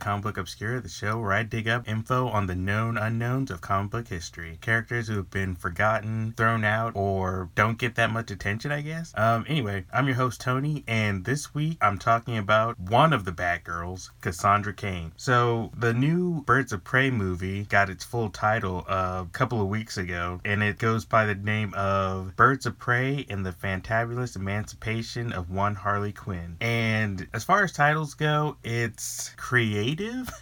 Comic Book Obscura, the show where I dig up info on the known unknowns of comic book history. Characters who have been forgotten, thrown out, or don't get that much attention, I guess. Um, anyway, I'm your host, Tony, and this week I'm talking about one of the Batgirls, Cassandra Cain. So, the new Birds of Prey movie got its full title a couple of weeks ago, and it goes by the name of Birds of Prey and the Fantabulous Emancipation of One Harley Quinn. And as far as titles go, it's creative,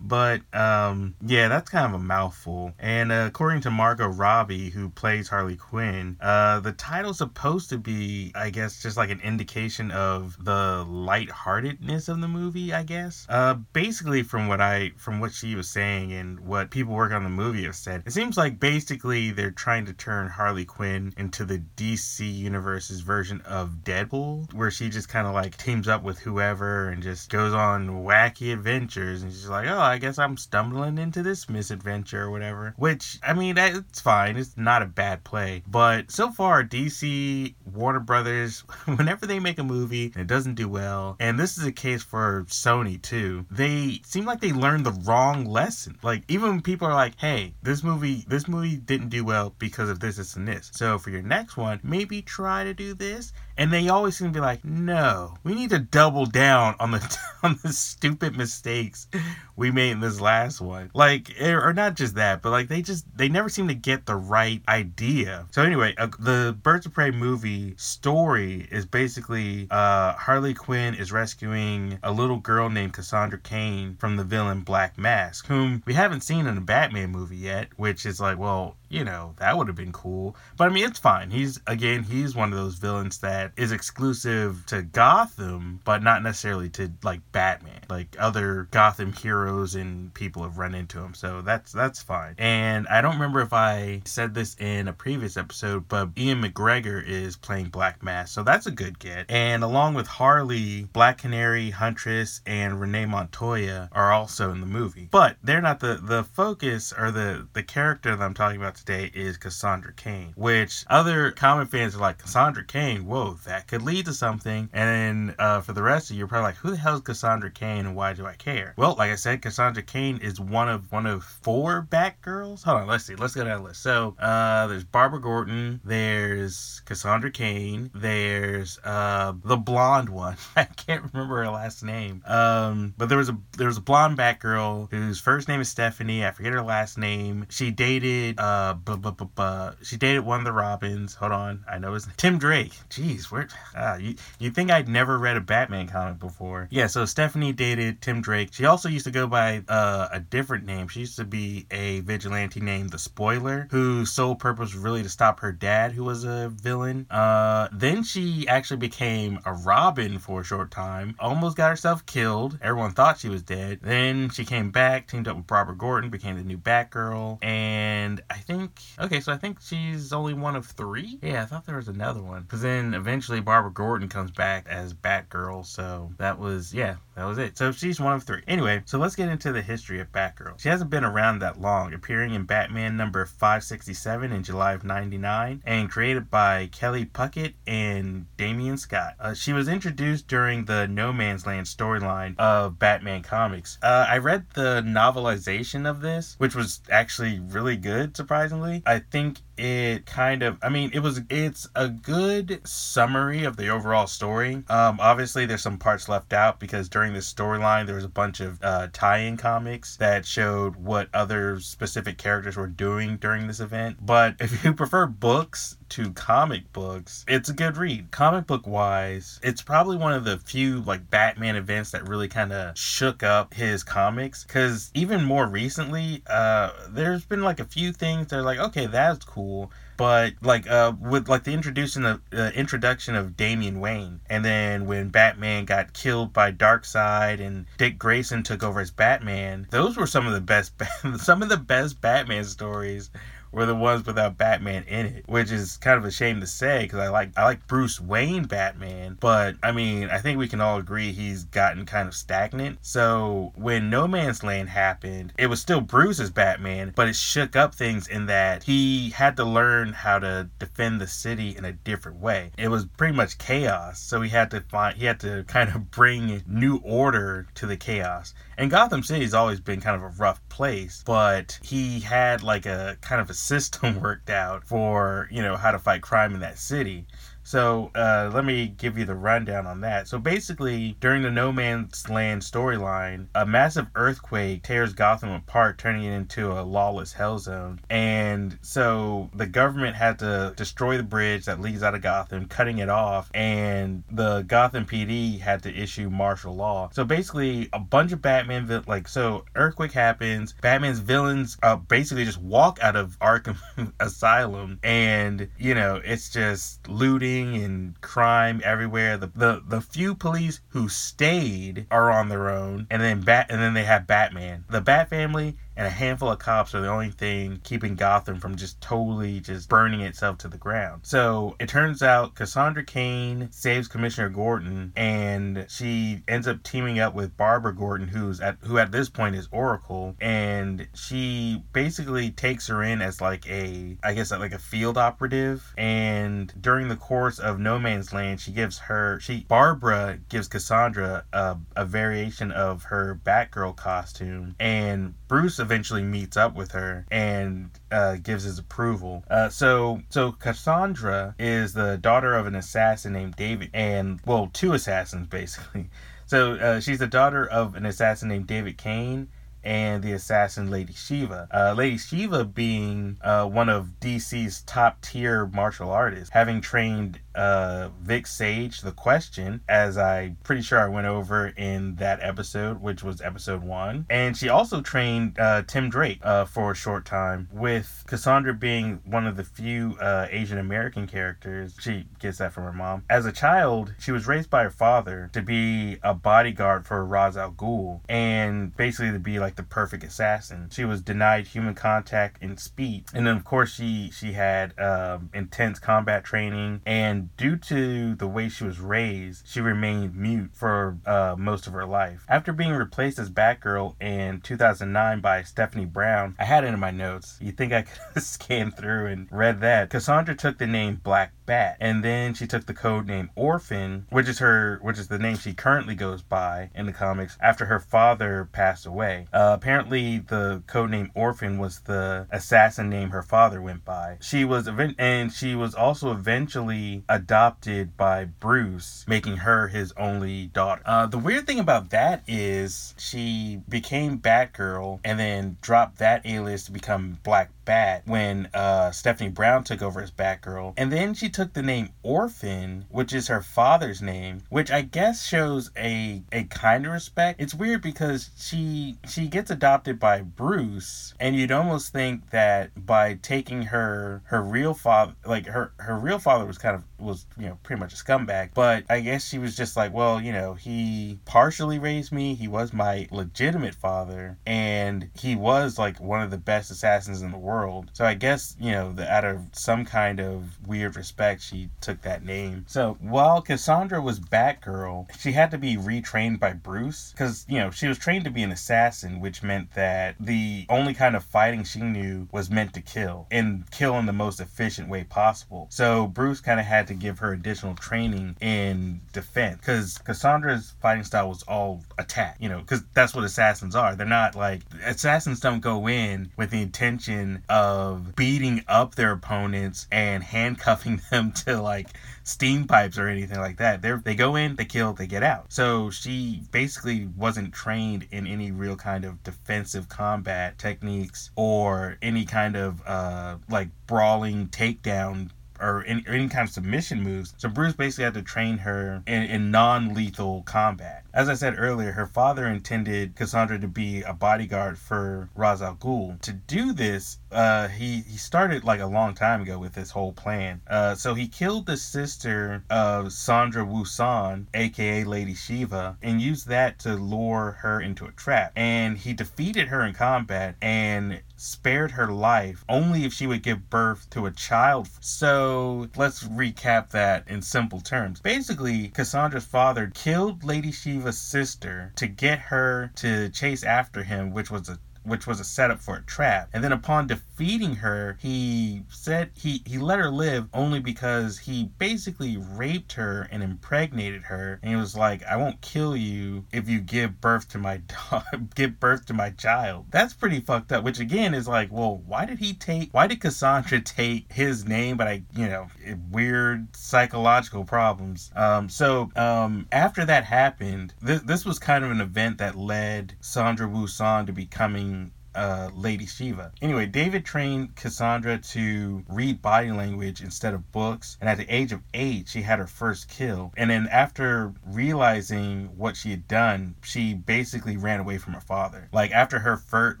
but um, yeah, that's kind of a mouthful. And uh, according to Margot Robbie, who plays Harley Quinn, uh, the title's supposed to be, I guess, just like an indication of the lightheartedness of the movie. I guess. Uh, basically, from what I, from what she was saying and what people working on the movie have said, it seems like basically they're trying to turn Harley Quinn into the DC universe's version of Deadpool, where she just kind of like teams up with whoever and just goes on wacky adventures and she's like, oh, I guess I'm stumbling into this misadventure or whatever. Which, I mean, it's fine. It's not a bad play. But so far, DC, Warner Brothers, whenever they make a movie and it doesn't do well, and this is a case for Sony too, they seem like they learned the wrong lesson. Like, even when people are like, hey, this movie, this movie didn't do well because of this, this, and this. So for your next one, maybe try to do this. And they always seem to be like, no, we need to double down on the on the stupid mistakes we made in this last one. Like, eh, or not just that, but like they just they never seem to get the right idea. So anyway, uh, the Birds of Prey movie story is basically uh, Harley Quinn is rescuing a little girl named Cassandra Cain from the villain Black Mask, whom we haven't seen in a Batman movie yet, which is like, well, you know, that would have been cool. But I mean, it's fine. He's again, he's one of those villains that is exclusive to Gotham, but not necessarily to like Batman. Like other Gotham heroes and people have run into him, so that's that's fine. And I don't remember if I said this in a previous episode, but Ewan McGregor is playing Black Mask. so that's a good get. And along with Harley, Black Canary, Huntress, and Renee Montoya are also in the movie, but they're not the the focus or the the character that I'm talking about today is Cassandra Cain, which other comic fans are like Cassandra Cain. Whoa, that could lead to something. And then uh, for the rest of you, you're probably like, who the hell is Cassandra Cain and why do I care? Well, like I said, Cassandra Cain is one of one of four Batgirls. Hold on, let's see. Let's go down the list. So uh, there's Barbara Gordon, there's Cassandra Cain, there's uh, the blonde one. I can't remember her last name. Um, but there was a there was a blonde Batgirl whose first name is Stephanie. I forget her last name. She dated uh, bu- bu- bu- bu- she dated one of the Robins. Hold on, I know it's Tim Drake. Jeez, where? Ah, you you think I'd never read a Batman comic before? Yeah, so Stephanie dated Tim Drake. She also used to go by uh, a different name. She used to be a vigilante named the Spoiler, whose sole purpose was really to stop her dad, who was a villain. Uh, then she actually became a Robin for a short time. Almost got herself killed. Everyone thought she was dead. Then she came back, teamed up with Barbara Gordon, became the new Batgirl, and I think okay, so I think she's only one of three. Yeah, I thought there was another one. Because then eventually Barbara Gordon comes back as Batgirl, so that was yeah, that was it. So she's one of three. Anyway, so let's get into the history of Batgirl. She hasn't been around that long, appearing in Batman number 567 in July of 99 and created by Kelly Puckett and Damion Scott. Uh, she was introduced during the No Man's Land storyline of Batman comics. Uh, I read the novelization of this, which was actually really good, surprisingly. I think it kind of i mean it was it's a good summary of the overall story um obviously there's some parts left out because during this storyline there was a bunch of uh tie-in comics that showed what other specific characters were doing during this event. But if you prefer books to comic books it's a good read. Comic book wise it's probably one of the few like batman events that really kind of shook up his comics because even more recently uh there's been like a few things that are like okay that's cool. But like uh with like the introduction of uh, introduction of Damian Wayne and then when Batman got killed by Darkseid and Dick Grayson took over as Batman those were some of the best some of the best Batman stories were the ones without Batman in it, which is kind of a shame to say because I like I like Bruce Wayne Batman, but I mean I think we can all agree he's gotten kind of stagnant. So when No Man's Land happened, it was still Bruce's Batman, but it shook up things in that he had to learn how to defend the city in a different way. It was pretty much chaos, so he had to find he had to kind of bring new order to the chaos. And Gotham City's always been kind of a rough place, but he had like a kind of a system worked out for, you know, how to fight crime in that city. So uh, let me give you the rundown on that. So basically, during the No Man's Land storyline, a massive earthquake tears Gotham apart, turning it into a lawless hell zone. And so the government had to destroy the bridge that leads out of Gotham, cutting it off, and the Gotham PD had to issue martial law. So basically, a bunch of Batman like so earthquake happens, Batman's villains uh, basically just walk out of Arkham Asylum, and you know it's just looting and crime everywhere. The, the the few police who stayed are on their own, and then bat and then they have Batman. The Bat family and a handful of cops are the only thing keeping Gotham from just totally just burning itself to the ground. So it turns out Cassandra Cain saves Commissioner Gordon, and she ends up teaming up with Barbara Gordon, who's at who at this point is Oracle, and she basically takes her in as like a I guess like a field operative. And during the course of No Man's Land, she gives her she Barbara gives Cassandra a, a variation of her Batgirl costume, and Bruce eventually meets up with her and uh, gives his approval. Uh, so, so Cassandra is the daughter of an assassin named David, and well, two assassins basically. So uh, she's the daughter of an assassin named David Cain and the assassin Lady Shiva. Uh, Lady Shiva being uh, one of DC's top tier martial artists, having trained uh, Vic Sage the question, as I pretty sure I went over in that episode, which was episode one. And she also trained uh, Tim Drake uh, for a short time, with Cassandra being one of the few uh, Asian American characters. She gets that from her mom. As a child, she was raised by her father to be a bodyguard for Ra's al Ghul and basically to be like the perfect assassin. She was denied human contact and speech, and then of course she she had um, intense combat training and due to the way she was raised, she remained mute for uh, most of her life. After being replaced as Batgirl in 2009 by Stephanie Brown, I had it in my notes. You think I could have scanned through and read that? Cassandra took the name Black Bat, and then she took the code name Orphan, which is her, which is the name she currently goes by in the comics after her father passed away. Uh, apparently, the code name Orphan was the assassin name her father went by. She was, event- and she was also eventually adopted by Bruce, making her his only daughter. Uh, the weird thing about that is she became Batgirl and then dropped that alias to become Black Bat when uh, Stephanie Brown took over as Batgirl. And then she took the name Orphan, which is her father's name, which I guess shows a a kind of respect. It's weird because she she gets adopted by Bruce, and you'd almost think that by taking her her real father, like her her real father was kind of was you know pretty much a scumbag but i guess she was just like well you know he partially raised me he was my legitimate father and he was like one of the best assassins in the world. So i guess you know the, out of some kind of weird respect she took that name. So while cassandra was batgirl she had to be retrained by bruce because you know she was trained to be an assassin which meant that the only kind of fighting she knew was meant to kill and kill in the most efficient way possible. So bruce kind of had to give her additional training in defense because Cassandra's fighting style was all attack, you know, because that's what assassins are. They're not like assassins don't go in with the intention of beating up their opponents and handcuffing them to like steam pipes or anything like that. They they go in, they kill, they get out. So she basically wasn't trained in any real kind of defensive combat techniques or any kind of uh like brawling takedown or any, or any kind of submission moves. So Bruce basically had to train her in, in non lethal combat. As I said earlier, her father intended Cassandra to be a bodyguard for Ra's al Ghul. To do this, uh, he, he started like a long time ago with this whole plan. Uh, so he killed the sister of Sandra Woosan, aka Lady Shiva, and used that to lure her into a trap. And he defeated her in combat and spared her life only if she would give birth to a child. So let's recap that in simple terms. Basically, Cassandra's father killed Lady Shiva's sister to get her to chase after him, which was a which was a setup for a trap. And then upon defeating her, he said he, he let her live only because he basically raped her and impregnated her. And he was like, I won't kill you if you give birth to my dog, give birth to my child. That's pretty fucked up. Which again is like, well, why did he take, why did Cassandra take his name? But I, you know, weird psychological problems. Um, so um, after that happened, this, this was kind of an event that led Sandra Woosan to becoming uh, Lady Shiva. Anyway, David trained Cassandra to read body language instead of books, and at the age of eight, she had her first kill. And then after realizing what she had done, she basically ran away from her father. Like after her first,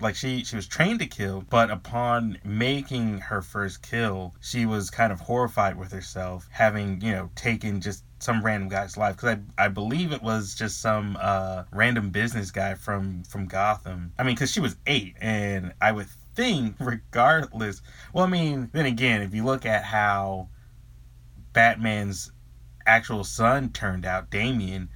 like she she was trained to kill, but upon making her first kill, she was kind of horrified with herself, having you know taken just some random guy's life because I, I believe it was just some uh, random business guy from from Gotham. I mean, because she was eight, and I would think, regardless. Well, I mean, then again, if you look at how Batman's actual son turned out, Damian,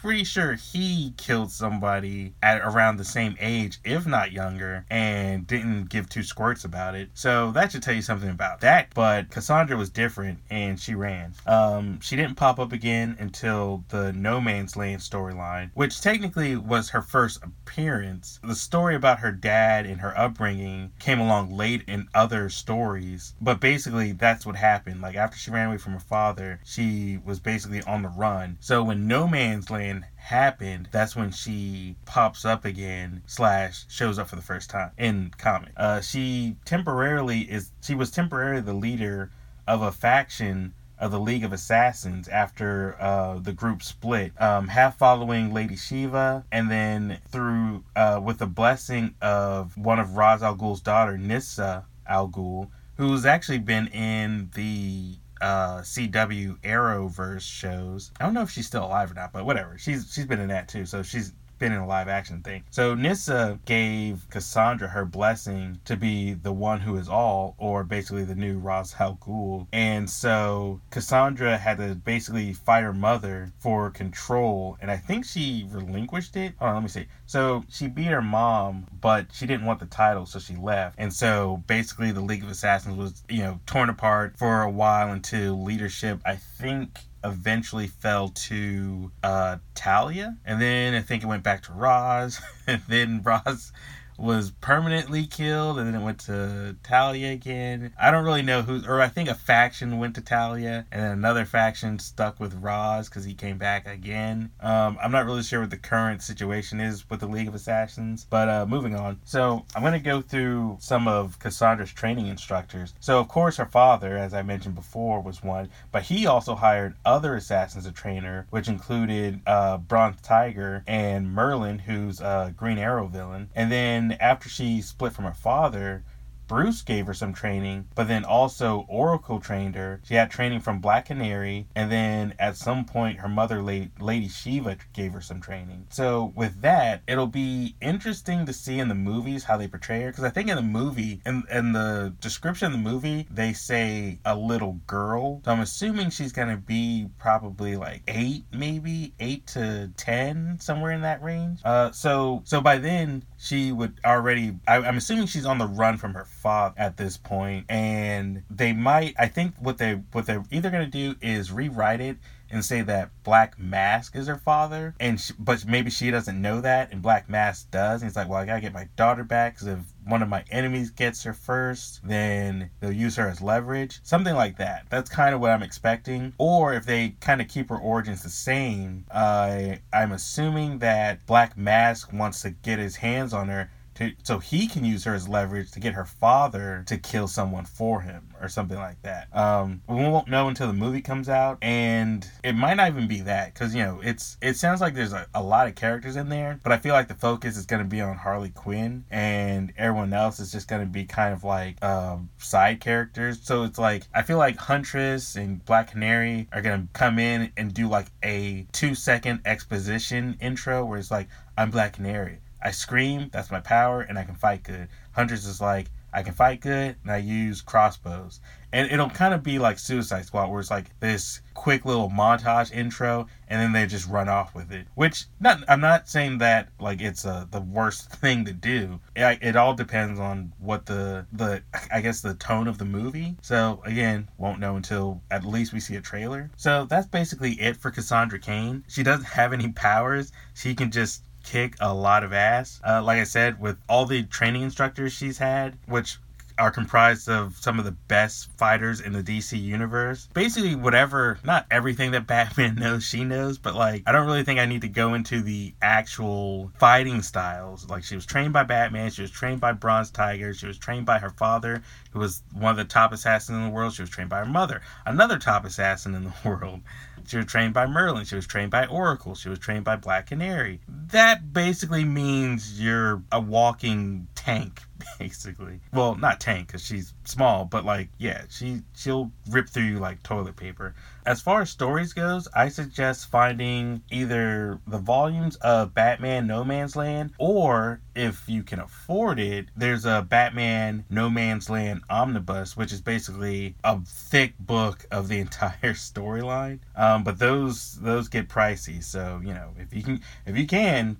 pretty sure he killed somebody at around the same age, if not younger, and didn't give two squirts about it. So that should tell you something about that. But Cassandra was different and she ran. Um, she didn't pop up again until the No Man's Land storyline, which technically was her first appearance. The story about her dad and her upbringing came along late in other stories, but basically that's what happened. Like after she ran away from her father, she was basically on the run. So when No Man's Land happened, that's when she pops up again slash shows up for the first time in comic. Uh, she temporarily is she was temporarily the leader of a faction of the League of Assassins after uh, the group split, um, half following Lady Shiva, and then through uh, with the blessing of one of Ra's al Ghul's daughter, Nyssa al Ghul, who's actually been in the uh, CW Arrowverse shows. I don't know if she's still alive or not, but whatever. She's she's been in that too, so she's been in a live action thing. So Nyssa gave Cassandra her blessing to be the one who is all, or basically the new Ra's al Ghul. And so Cassandra had to basically fight her mother for control, and I think she relinquished it. Hold on, let me see. So she beat her mom, but she didn't want the title, so she left. And so basically the League of Assassins was, you know, torn apart for a while until leadership, I think eventually fell to uh, Talia, and then I think it went back to Ra's, and then Ra's was permanently killed, and then it went to Talia again. I don't really know who, or I think a faction went to Talia, and then another faction stuck with Ra's because he came back again. Um, I'm not really sure what the current situation is with the League of Assassins, but uh, moving on. So I'm going to go through some of Cassandra's training instructors. So, of course, her father, as I mentioned before, was one, but he also hired other assassins to train her, which included uh, Bronze Tiger and Merlyn, who's a Green Arrow villain. And after she split from her father, Bruce gave her some training, but then also Oracle trained her. She had training from Black Canary, and then at some point, her mother, Lady Shiva, gave her some training. So, with that, it'll be interesting to see in the movies how they portray her. Because I think in the movie, in, in the description of the movie, they say a little girl. So, I'm assuming she's going to be probably like eight, maybe eight to 10, somewhere in that range. Uh, so, so by then, she would already, I, I'm assuming she's on the run from her father at this point, and they might. I think what they what they're either gonna do is rewrite it and say that Black Mask is her father, and she, but maybe she doesn't know that, and Black Mask does. And he's like, well, I gotta get my daughter back because if one of my enemies gets her first, then they'll use her as leverage, something like that. That's kind of what I'm expecting. Or if they kind of keep her origins the same, uh, I'm assuming that Black Mask wants to get his hands on her to, so he can use her as leverage to get her father to kill someone for him or something like that. Um, we won't know until the movie comes out, and it might not even be that because you know it's it sounds like there's a, a lot of characters in there, but I feel like the focus is going to be on Harley Quinn, and everyone else is just going to be kind of like um, side characters. So it's like I feel like Huntress and Black Canary are going to come in and do like a two second exposition intro where it's like I'm Black Canary I scream, that's my power, and I can fight good. Huntress is like, I can fight good, and I use crossbows. And it'll kind of be like Suicide Squad, where it's like this quick little montage intro, and then they just run off with it. Which, not, I'm not saying that like it's uh, the worst thing to do. It, it all depends on what the the I guess the tone of the movie. So again, won't know until at least we see a trailer. So that's basically it for Cassandra Cain. She doesn't have any powers. She can just kick a lot of ass. Uh, like I said, with all the training instructors she's had, which are comprised of some of the best fighters in the DC universe. Basically, whatever, not everything that Batman knows, she knows, but like, I don't really think I need to go into the actual fighting styles. Like, she was trained by Batman, she was trained by Bronze Tiger, she was trained by her father, who was one of the top assassins in the world, she was trained by her mother, another top assassin in the world. She was trained by Merlyn. She was trained by Oracle. She was trained by Black Canary. That basically means you're a walking tank, basically. Well, not tank because she's small, but like, yeah, she she'll rip through you like toilet paper. As far as stories goes, I suggest finding either the volumes of Batman No Man's Land or if you can afford it, there's a Batman No Man's Land omnibus, which is basically a thick book of the entire storyline. Um, but those those get pricey, so you know if you can if you can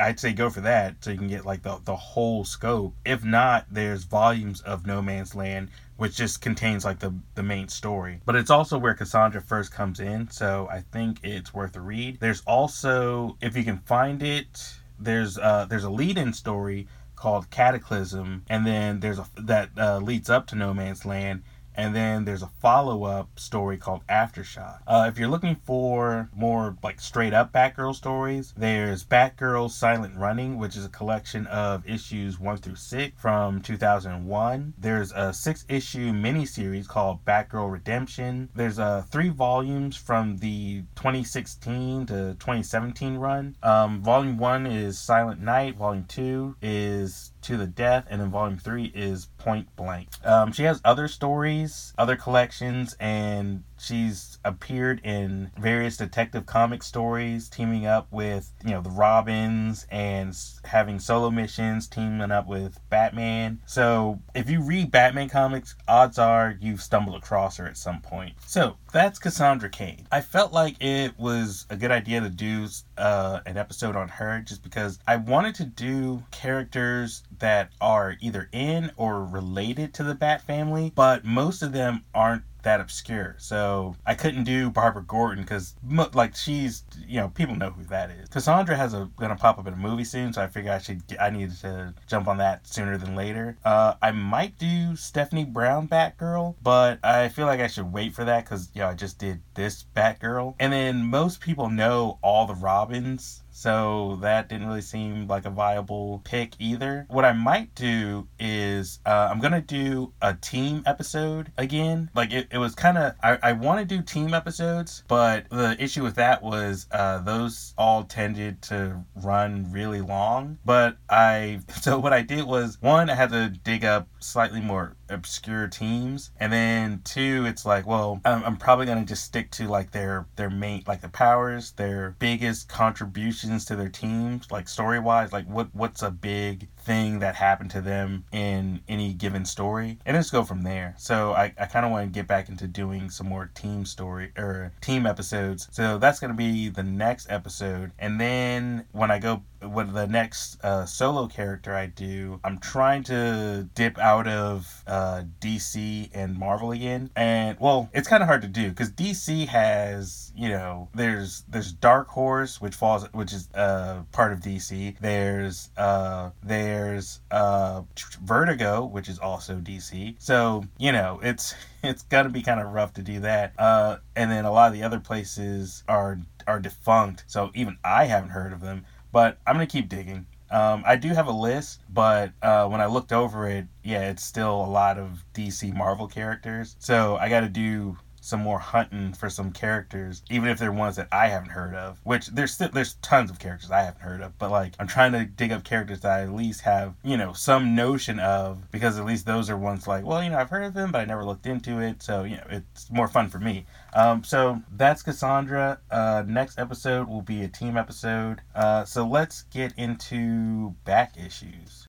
I'd say go for that so you can get like the, the whole scope. If not, there's volumes of No Man's Land, which just contains like the, the main story. But it's also where Cassandra first comes in, so I think it's worth a read. There's also, if you can find it, there's uh there's a lead-in story called Cataclysm, and then there's a that uh, leads up to No Man's Land, and then there's a follow up story called Aftershock. Uh, if you're looking for more like straight up Batgirl stories, there's Batgirl Silent Running, which is a collection of issues 1 through 6 from 2001. There's a six issue miniseries called Batgirl Redemption. There's uh, three volumes from the 2016 to 2017 run. Um, volume 1 is Silent Night, Volume 2 is to the Death, and then Volume 3 is Point Blank. Um, she has other stories, other collections, and she's appeared in various detective comic stories, teaming up with, you know, the Robins and having solo missions, teaming up with Batman. So if you read Batman comics, odds are you've stumbled across her at some point. So that's Cassandra Cain. I felt like it was a good idea to do uh, an episode on her just because I wanted to do characters that are either in or related to the Bat family, but most of them aren't that obscure. So I couldn't do Barbara Gordon because like she's you know people know who that is. Cassandra has a gonna pop up in a movie soon, so I figure I should I needed to jump on that sooner than later. Uh, I might do Stephanie Brown Batgirl, but I feel like I should wait for that because you know I just did this Batgirl, and then most people know all the Robins so that didn't really seem like a viable pick either. What I might do is uh, I'm gonna do a team episode again. Like it, it was kind of I, I want to do team episodes, but the issue with that was uh, those all tended to run really long. But I so what I did was one I had to dig up slightly more obscure teams. And then two it's like well I'm, I'm probably gonna just stick to like their their main like the powers their biggest contributions to their teams like story wise like what what's a big thing that happened to them in any given story and just go from there so i, I kind of want to get back into doing some more team story or team episodes so that's gonna be the next episode and then when i go with the next uh, solo character I do, I'm trying to dip out of uh, DC and Marvel again. And well, it's kind of hard to do because DC has, you know, there's there's Dark Horse, which falls, which is uh, part of DC. There's uh, there's uh, Vertigo, which is also DC. So you know, it's it's gonna be kind of rough to do that. Uh, and then a lot of the other places are are defunct, so even I haven't heard of them. But I'm gonna keep digging. Um, I do have a list, but uh, when I looked over it, yeah, it's still a lot of DC Marvel characters. So I got to do some more hunting for some characters, even if they're ones that I haven't heard of. Which there's still there's tons of characters I haven't heard of, but like I'm trying to dig up characters that I at least have you know some notion of because at least those are ones like well you know I've heard of them but I never looked into it, so you know it's more fun for me. Um, so that's Cassandra. Uh, next episode will be a team episode. Uh, so let's get into back issues.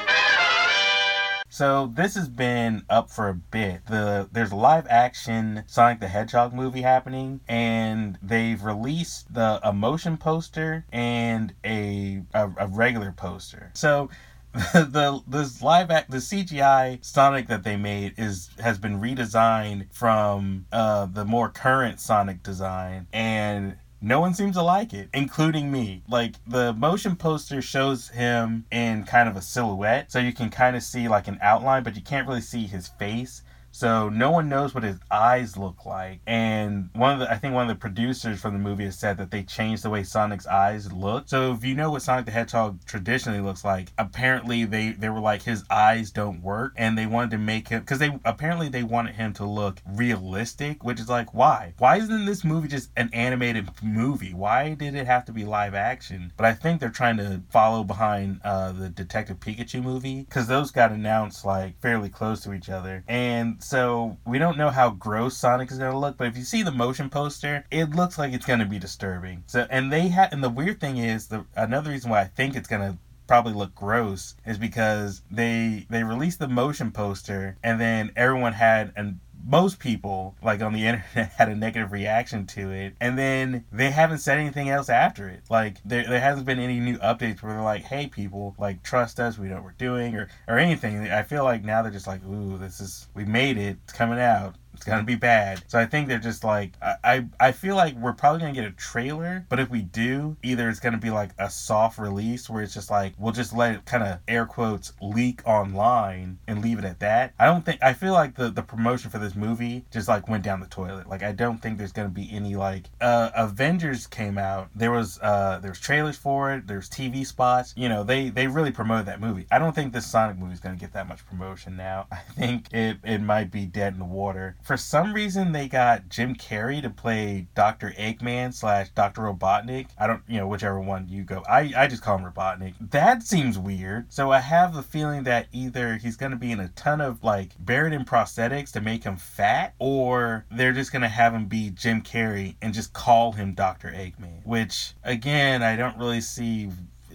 So this has been up for a bit. The there's a live action Sonic the Hedgehog movie happening, and they've released the a motion poster and a a, a regular poster. So the this live act the CGI Sonic that they made is has been redesigned from uh, the more current Sonic design and no one seems to like it, including me. Like the motion poster shows him in kind of a silhouette, so you can kind of see like an outline, but you can't really see his face. So no one knows what his eyes look like. And one of the I think one of the producers from the movie has said that they changed the way Sonic's eyes look. So if you know what Sonic the Hedgehog traditionally looks like, apparently they they were like his eyes don't work and they wanted to make him cuz they apparently they wanted him to look realistic, which is like why? Why isn't this movie just an animated movie? Why did it have to be live action? But I think they're trying to follow behind uh, the Detective Pikachu movie cuz those got announced like fairly close to each other. And so we don't know how gross Sonic is gonna look, but if you see the motion poster, it looks like it's gonna be disturbing. So and they had and the weird thing is the another reason why I think it's gonna probably look gross is because they they released the motion poster and then everyone had an most people like on the internet had a negative reaction to it and then they haven't said anything else after it. Like there, there hasn't been any new updates where they're like hey people like trust us we know what we're doing or or anything. I feel like now they're just like ooh this is we made it it's coming out it's gonna be bad. So I think they're just like I, I I feel like we're probably gonna get a trailer, but if we do, either it's gonna be like a soft release where it's just like we'll just let it kind of air quotes leak online and leave it at that. I don't think I feel like the the promotion for this movie just like went down the toilet. Like I don't think there's gonna be any like uh Avengers came out. There was uh there was trailers for it. There's TV spots. You know they they really promoted that movie. I don't think this Sonic movie is gonna get that much promotion now. I think it it might be dead in the water for some reason they got Jim Carrey to play Dr. Eggman slash Dr. Robotnik. I don't, you know, whichever one you go. I, I just call him Robotnik. That seems weird. So I have the feeling that either he's going to be in a ton of like buried in prosthetics to make him fat, or they're just going to have him be Jim Carrey and just call him Dr. Eggman. Which, again, I don't really see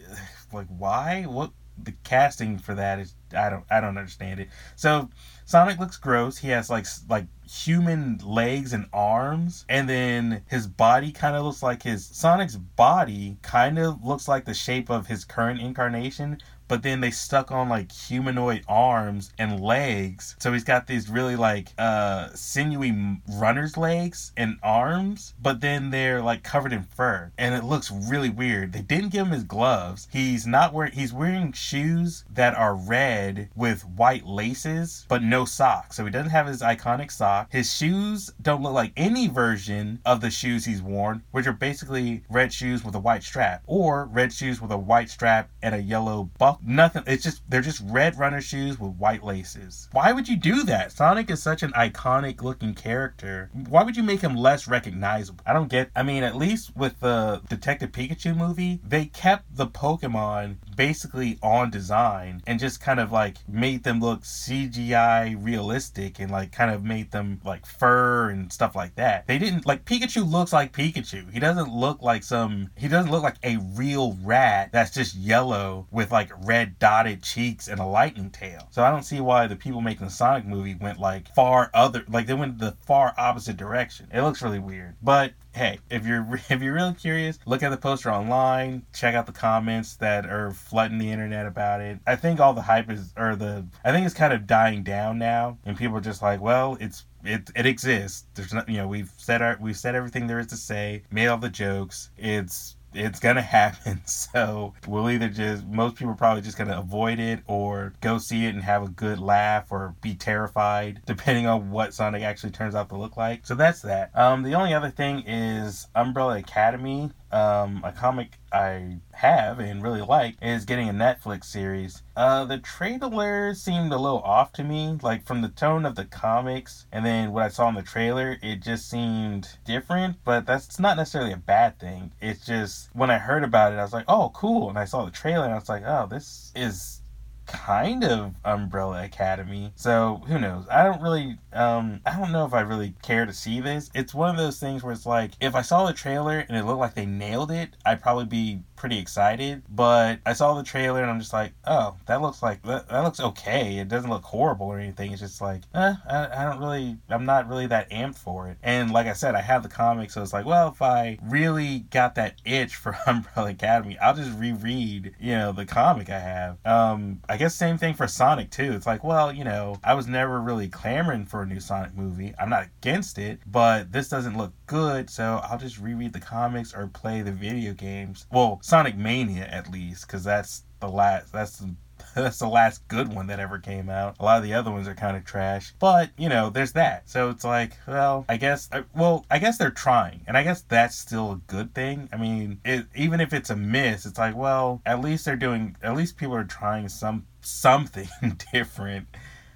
like why what the casting for that is I don't I don't understand it. So Sonic looks gross. He has like like human legs and arms and then his body kind of looks like his Sonic's body kind of looks like the shape of his current incarnation but then they stuck on like humanoid arms and legs. So he's got these really like uh sinewy runner's legs and arms, but then they're like covered in fur and it looks really weird. They didn't give him his gloves. He's not wearing he's wearing shoes that are red with white laces, but no socks. So he doesn't have his iconic sock. His shoes don't look like any version of the shoes he's worn, which are basically red shoes with a white strap or red shoes with a white strap and a yellow buckle nothing. It's just they're just red runner shoes with white laces. Why would you do that? Sonic is such an iconic looking character. Why would you make him less recognizable? I don't get. I mean, at least with the Detective Pikachu movie, they kept the Pokemon basically on design and just kind of like made them look CGI realistic and like kind of made them like fur and stuff like that. They didn't like Pikachu looks like Pikachu. He doesn't look like some he doesn't look like a real rat that's just yellow with like red dotted cheeks and a lightning tail. So I don't see why the people making the Sonic movie went like far other like they went the far opposite direction. It looks really weird. But hey, if you're if you're really curious, look at the poster online, check out the comments that are flooding the internet about it. I think all the hype is or the I think it's kind of dying down now, and people are just like, well, it's it it exists. There's not you know we've said our we've said everything there is to say, made all the jokes. It's it's gonna happen. So we'll either just most people are probably just gonna avoid it or go see it and have a good laugh or be terrified, depending on what Sonic actually turns out to look like. So that's that. Um, the only other thing is Umbrella Academy um, a comic I have and really like is getting a Netflix series. Uh, the trailer seemed a little off to me, like from the tone of the comics, and then what I saw in the trailer, it just seemed different. But that's not necessarily a bad thing. It's just when I heard about it, I was like, oh, cool, and I saw the trailer, and I was like, oh, this is kind of Umbrella Academy. So who knows? I don't really, um, I don't know if I really care to see this. It's one of those things where it's like, if I saw the trailer and it looked like they nailed it, I'd probably be pretty excited. But I saw the trailer and I'm just like, oh, that looks like that, that looks okay. It doesn't look horrible or anything. It's just like, eh, I, I don't really, I'm not really that amped for it. And like I said, I have the comic, so it's like, well, if I really got that itch for Umbrella Academy, I'll just reread, you know, the comic I have. Um, I guess same thing for Sonic too. It's like, well, you know, I was never really clamoring for a new Sonic movie. I'm not against it, but this doesn't look good, so I'll just reread the comics or play the video games. Well, Sonic Mania at least, because that's the last. That's the that's the last good one that ever came out. A lot of the other ones are kind of trash, but you know, there's that. So it's like, well, I guess, uh, well, I guess they're trying, and I guess that's still a good thing. I mean, it, even if it's a miss, it's like, well, at least they're doing, at least people are trying some something different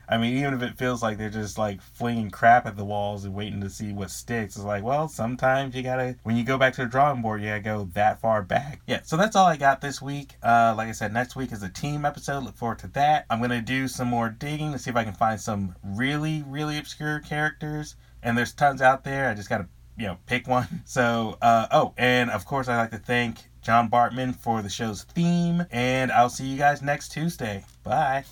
I mean, even if it feels like they're just like flinging crap at the walls and waiting to see what sticks, it's like, well, sometimes you gotta, when you go back to the drawing board, you gotta go that far back. Yeah, so that's all I got this week. Uh, like I said, next week is a team episode. Look forward to that. I'm gonna do some more digging to see if I can find some really, really obscure characters. And there's tons out there. I just gotta, you know, pick one. So, uh, oh, and of course, I'd like to thank John Bartman for the show's theme. And I'll see you guys next Tuesday. Bye.